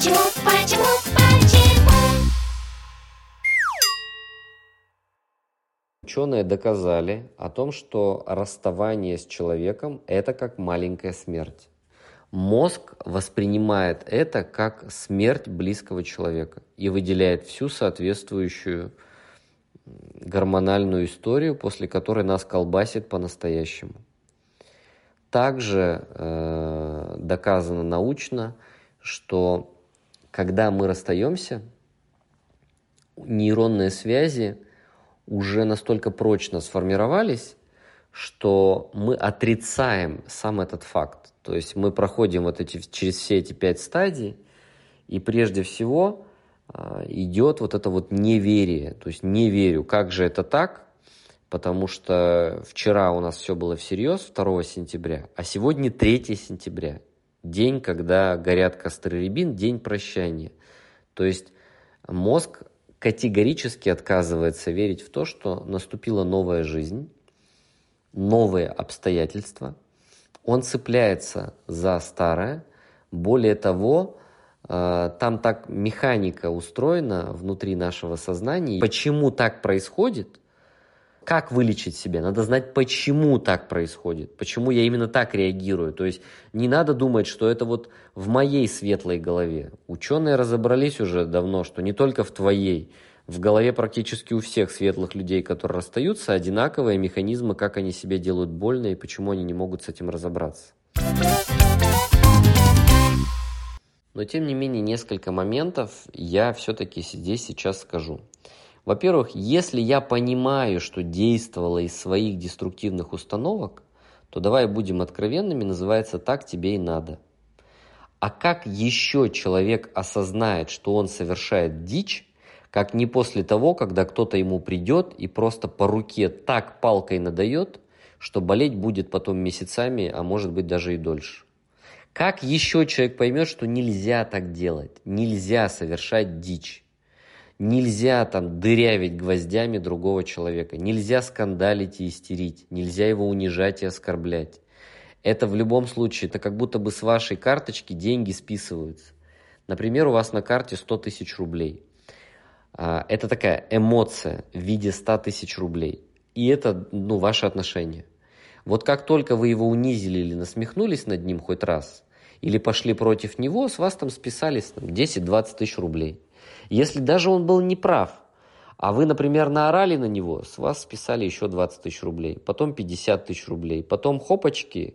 Почему, почему, почему? Ученые доказали о том, что расставание с человеком – это как маленькая смерть. Мозг воспринимает это как смерть близкого человека и выделяет всю соответствующую гормональную историю, после которой нас колбасит по-настоящему. Также э, доказано научно, что когда мы расстаемся, нейронные связи уже настолько прочно сформировались, что мы отрицаем сам этот факт. То есть мы проходим вот эти, через все эти пять стадий, и прежде всего э, идет вот это вот неверие. То есть не верю, как же это так, потому что вчера у нас все было всерьез, 2 сентября, а сегодня 3 сентября, день, когда горят костры рябин, день прощания. То есть мозг категорически отказывается верить в то, что наступила новая жизнь, новые обстоятельства. Он цепляется за старое. Более того, э, там так механика устроена внутри нашего сознания. Почему так происходит, как вылечить себя? Надо знать, почему так происходит, почему я именно так реагирую. То есть не надо думать, что это вот в моей светлой голове. Ученые разобрались уже давно, что не только в твоей. В голове практически у всех светлых людей, которые расстаются, одинаковые механизмы, как они себе делают больно и почему они не могут с этим разобраться. Но тем не менее несколько моментов я все-таки здесь сейчас скажу. Во-первых, если я понимаю, что действовала из своих деструктивных установок, то давай будем откровенными, называется «так тебе и надо». А как еще человек осознает, что он совершает дичь, как не после того, когда кто-то ему придет и просто по руке так палкой надает, что болеть будет потом месяцами, а может быть даже и дольше. Как еще человек поймет, что нельзя так делать, нельзя совершать дичь? Нельзя там дырявить гвоздями другого человека, нельзя скандалить и истерить, нельзя его унижать и оскорблять. Это в любом случае, это как будто бы с вашей карточки деньги списываются. Например, у вас на карте 100 тысяч рублей. А, это такая эмоция в виде 100 тысяч рублей. И это ну, ваши отношения. Вот как только вы его унизили или насмехнулись над ним хоть раз, или пошли против него, с вас там списались 10-20 тысяч рублей. Если даже он был неправ, а вы, например, наорали на него, с вас списали еще 20 тысяч рублей, потом 50 тысяч рублей, потом хопочки,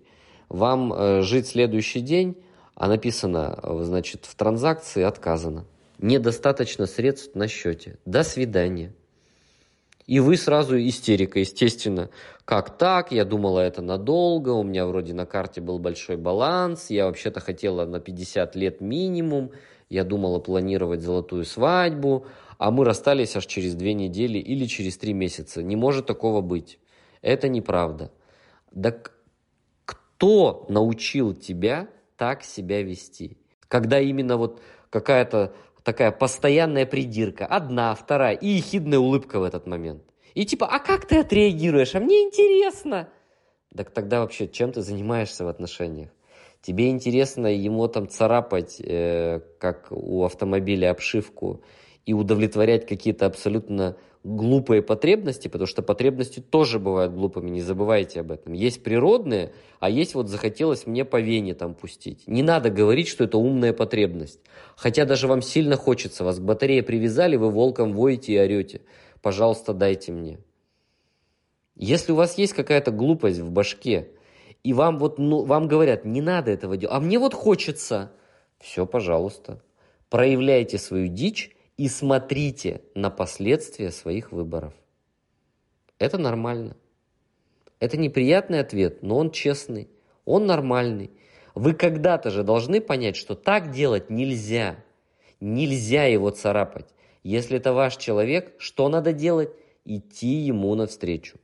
вам э, жить следующий день, а написано, э, значит, в транзакции отказано. Недостаточно средств на счете. До свидания. И вы сразу истерика, естественно. Как так? Я думала, это надолго. У меня вроде на карте был большой баланс. Я вообще-то хотела на 50 лет минимум я думала планировать золотую свадьбу, а мы расстались аж через две недели или через три месяца. Не может такого быть. Это неправда. Да кто научил тебя так себя вести? Когда именно вот какая-то такая постоянная придирка, одна, вторая, и ехидная улыбка в этот момент. И типа, а как ты отреагируешь? А мне интересно. Так тогда вообще чем ты занимаешься в отношениях? Тебе интересно ему там царапать, э, как у автомобиля, обшивку и удовлетворять какие-то абсолютно глупые потребности, потому что потребности тоже бывают глупыми, не забывайте об этом. Есть природные, а есть вот захотелось мне по вене там пустить. Не надо говорить, что это умная потребность. Хотя даже вам сильно хочется, вас к батарее привязали, вы волком воете и орете. Пожалуйста, дайте мне. Если у вас есть какая-то глупость в башке, и вам вот, ну, вам говорят, не надо этого делать, а мне вот хочется. Все, пожалуйста. Проявляйте свою дичь и смотрите на последствия своих выборов. Это нормально. Это неприятный ответ, но он честный, он нормальный. Вы когда-то же должны понять, что так делать нельзя. Нельзя его царапать. Если это ваш человек, что надо делать? Идти ему навстречу.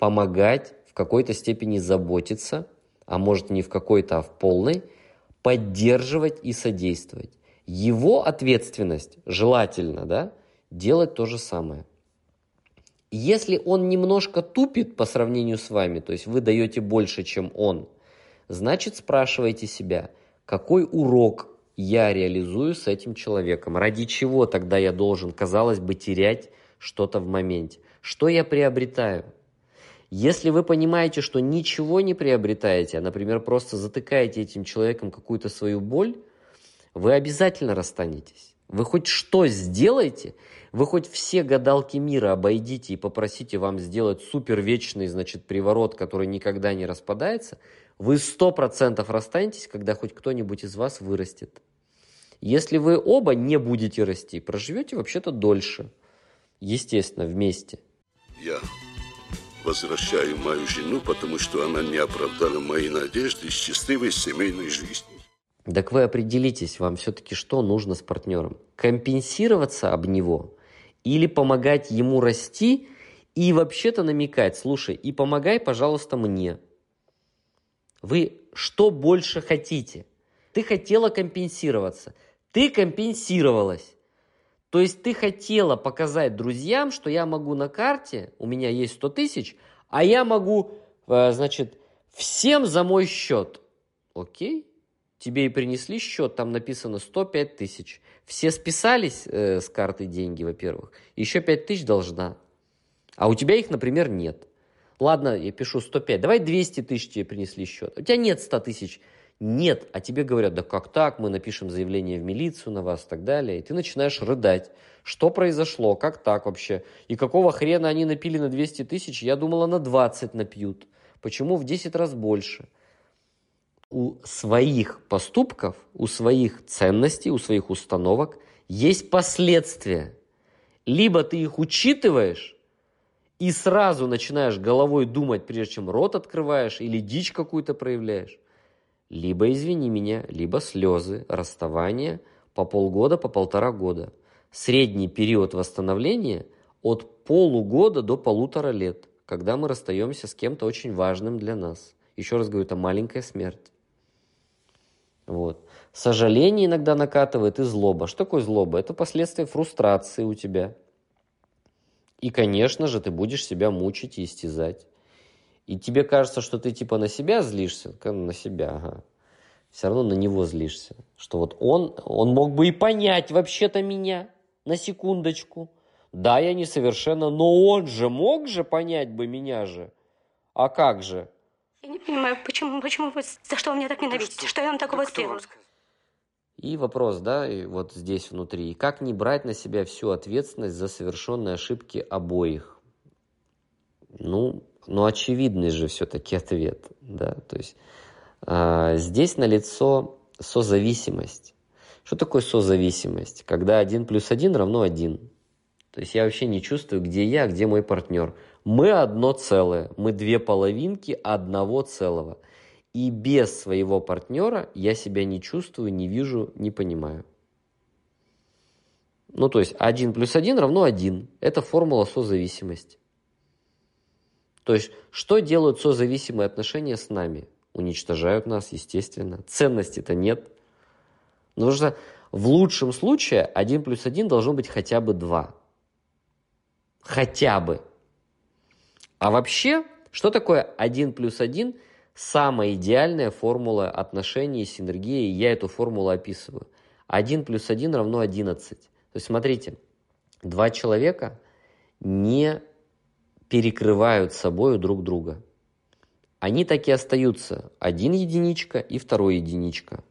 Помогать, какой-то степени заботиться, а может не в какой-то, а в полной, поддерживать и содействовать. Его ответственность желательно, да, делать то же самое. Если он немножко тупит по сравнению с вами, то есть вы даете больше, чем он, значит спрашивайте себя, какой урок я реализую с этим человеком? Ради чего тогда я должен, казалось бы, терять что-то в моменте? Что я приобретаю? Если вы понимаете, что ничего не приобретаете, а, например, просто затыкаете этим человеком какую-то свою боль, вы обязательно расстанетесь. Вы хоть что сделаете, вы хоть все гадалки мира обойдите и попросите вам сделать супер вечный, значит, приворот, который никогда не распадается, вы сто процентов расстанетесь, когда хоть кто-нибудь из вас вырастет. Если вы оба не будете расти, проживете вообще-то дольше. Естественно, вместе. Я возвращаю мою жену, потому что она не оправдала мои надежды счастливой семейной жизни. Так вы определитесь, вам все-таки что нужно с партнером. Компенсироваться об него или помогать ему расти и вообще-то намекать, слушай, и помогай, пожалуйста, мне. Вы что больше хотите? Ты хотела компенсироваться, ты компенсировалась. То есть ты хотела показать друзьям, что я могу на карте, у меня есть 100 тысяч, а я могу, э, значит, всем за мой счет. Окей? Тебе и принесли счет, там написано 105 тысяч. Все списались э, с карты деньги, во-первых. Еще 5 тысяч должна. А у тебя их, например, нет. Ладно, я пишу 105. Давай 200 тысяч тебе принесли счет. У тебя нет 100 тысяч. Нет, а тебе говорят, да как так, мы напишем заявление в милицию на вас и так далее. И ты начинаешь рыдать. Что произошло, как так вообще? И какого хрена они напили на 200 тысяч? Я думала, на 20 напьют. Почему в 10 раз больше? У своих поступков, у своих ценностей, у своих установок есть последствия. Либо ты их учитываешь и сразу начинаешь головой думать, прежде чем рот открываешь или дичь какую-то проявляешь либо, извини меня, либо слезы, расставание по полгода, по полтора года. Средний период восстановления от полугода до полутора лет, когда мы расстаемся с кем-то очень важным для нас. Еще раз говорю, это маленькая смерть. Вот. Сожаление иногда накатывает и злоба. Что такое злоба? Это последствия фрустрации у тебя. И, конечно же, ты будешь себя мучить и истязать и тебе кажется, что ты типа на себя злишься, на себя, ага. Все равно на него злишься. Что вот он, он мог бы и понять вообще-то меня, на секундочку. Да, я несовершенно, но он же мог же понять бы меня же. А как же? Я не понимаю, почему, почему вы, за что вы меня так ненавидите? Что, что я вам такого кто сделала? И вопрос, да, и вот здесь внутри. Как не брать на себя всю ответственность за совершенные ошибки обоих? Ну, но очевидный же все-таки ответ, да, то есть а, здесь налицо созависимость. Что такое созависимость? Когда один плюс один равно один. То есть я вообще не чувствую, где я, где мой партнер. Мы одно целое, мы две половинки одного целого. И без своего партнера я себя не чувствую, не вижу, не понимаю. Ну, то есть 1 плюс 1 равно 1. Это формула созависимости. То есть, что делают созависимые отношения с нами? Уничтожают нас, естественно. Ценности-то нет. Потому что в лучшем случае 1 плюс 1 должно быть хотя бы 2. Хотя бы. А вообще, что такое 1 плюс 1? Самая идеальная формула отношений, синергии, я эту формулу описываю. 1 плюс 1 равно 11. То есть, смотрите, два человека не перекрывают собой друг друга. Они так и остаются, один единичка и второй единичка.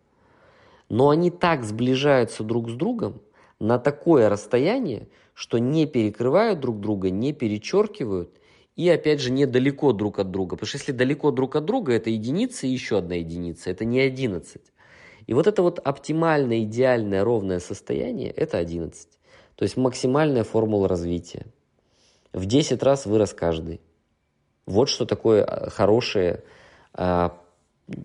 Но они так сближаются друг с другом на такое расстояние, что не перекрывают друг друга, не перечеркивают и, опять же, недалеко друг от друга. Потому что если далеко друг от друга, это единица и еще одна единица, это не 11. И вот это вот оптимальное, идеальное, ровное состояние – это 11. То есть максимальная формула развития. В 10 раз вырос каждый. Вот что такое а, хорошее, а,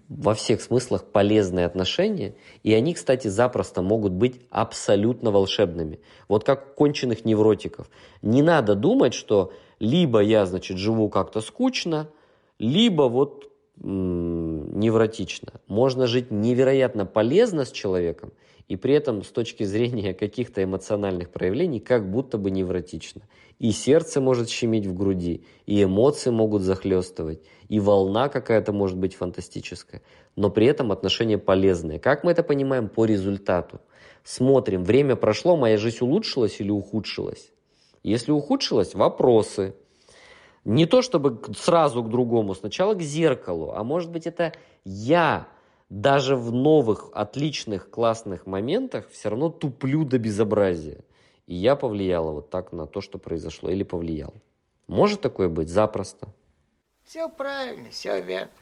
во всех смыслах полезные отношения. И они, кстати, запросто могут быть абсолютно волшебными. Вот как конченых невротиков. Не надо думать, что либо я, значит, живу как-то скучно, либо вот невротично. Можно жить невероятно полезно с человеком и при этом с точки зрения каких-то эмоциональных проявлений как будто бы невротично. И сердце может щемить в груди, и эмоции могут захлестывать, и волна какая-то может быть фантастическая, но при этом отношения полезные. Как мы это понимаем по результату? Смотрим, время прошло, моя жизнь улучшилась или ухудшилась? Если ухудшилась, вопросы. Не то чтобы сразу к другому, сначала к зеркалу, а может быть это я даже в новых, отличных, классных моментах все равно туплю до безобразия. И я повлияла вот так на то, что произошло, или повлиял. Может такое быть? Запросто. Все правильно, все верно.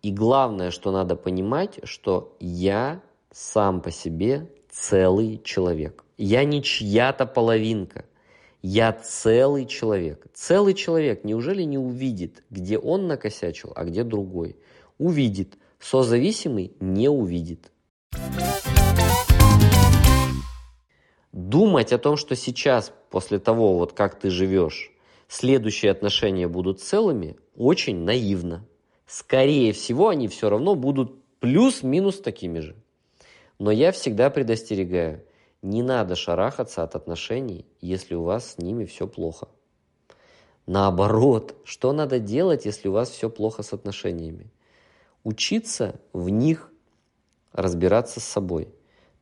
И главное, что надо понимать, что я сам по себе целый человек. Я не чья-то половинка. Я целый человек. Целый человек неужели не увидит, где он накосячил, а где другой? Увидит. Созависимый не увидит. Думать о том, что сейчас, после того, вот как ты живешь, следующие отношения будут целыми, очень наивно. Скорее всего, они все равно будут плюс-минус такими же. Но я всегда предостерегаю, не надо шарахаться от отношений, если у вас с ними все плохо. Наоборот, что надо делать, если у вас все плохо с отношениями? Учиться в них разбираться с собой.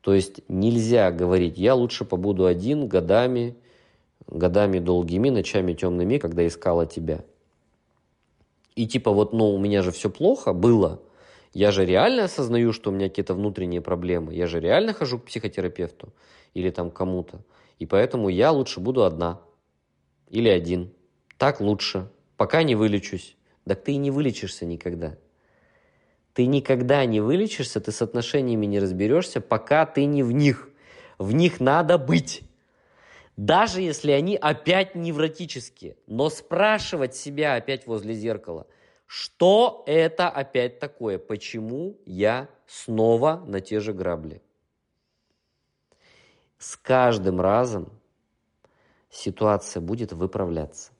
То есть нельзя говорить, я лучше побуду один годами, годами долгими, ночами темными, когда искала тебя. И типа вот, ну, у меня же все плохо было, я же реально осознаю, что у меня какие-то внутренние проблемы, я же реально хожу к психотерапевту или там кому-то, и поэтому я лучше буду одна или один. Так лучше, пока не вылечусь. Так ты и не вылечишься никогда. Ты никогда не вылечишься, ты с отношениями не разберешься, пока ты не в них. В них надо быть. Даже если они опять невротические. Но спрашивать себя опять возле зеркала, что это опять такое? Почему я снова на те же грабли? С каждым разом ситуация будет выправляться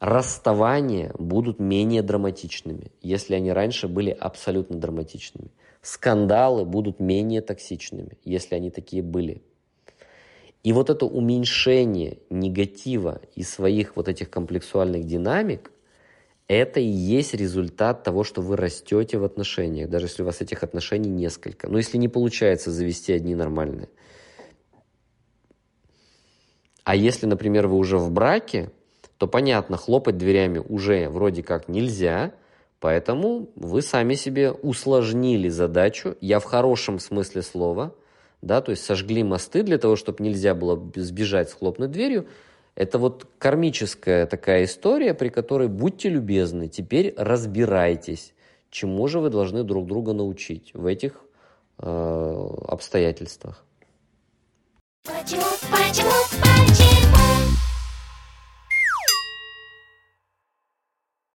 расставания будут менее драматичными, если они раньше были абсолютно драматичными. Скандалы будут менее токсичными, если они такие были. И вот это уменьшение негатива и своих вот этих комплексуальных динамик, это и есть результат того, что вы растете в отношениях, даже если у вас этих отношений несколько. Но если не получается завести одни нормальные. А если, например, вы уже в браке, то понятно, хлопать дверями уже вроде как нельзя, поэтому вы сами себе усложнили задачу, я в хорошем смысле слова, да, то есть сожгли мосты для того, чтобы нельзя было сбежать с хлопной дверью. Это вот кармическая такая история, при которой будьте любезны, теперь разбирайтесь, чему же вы должны друг друга научить в этих э, обстоятельствах. Почему, почему,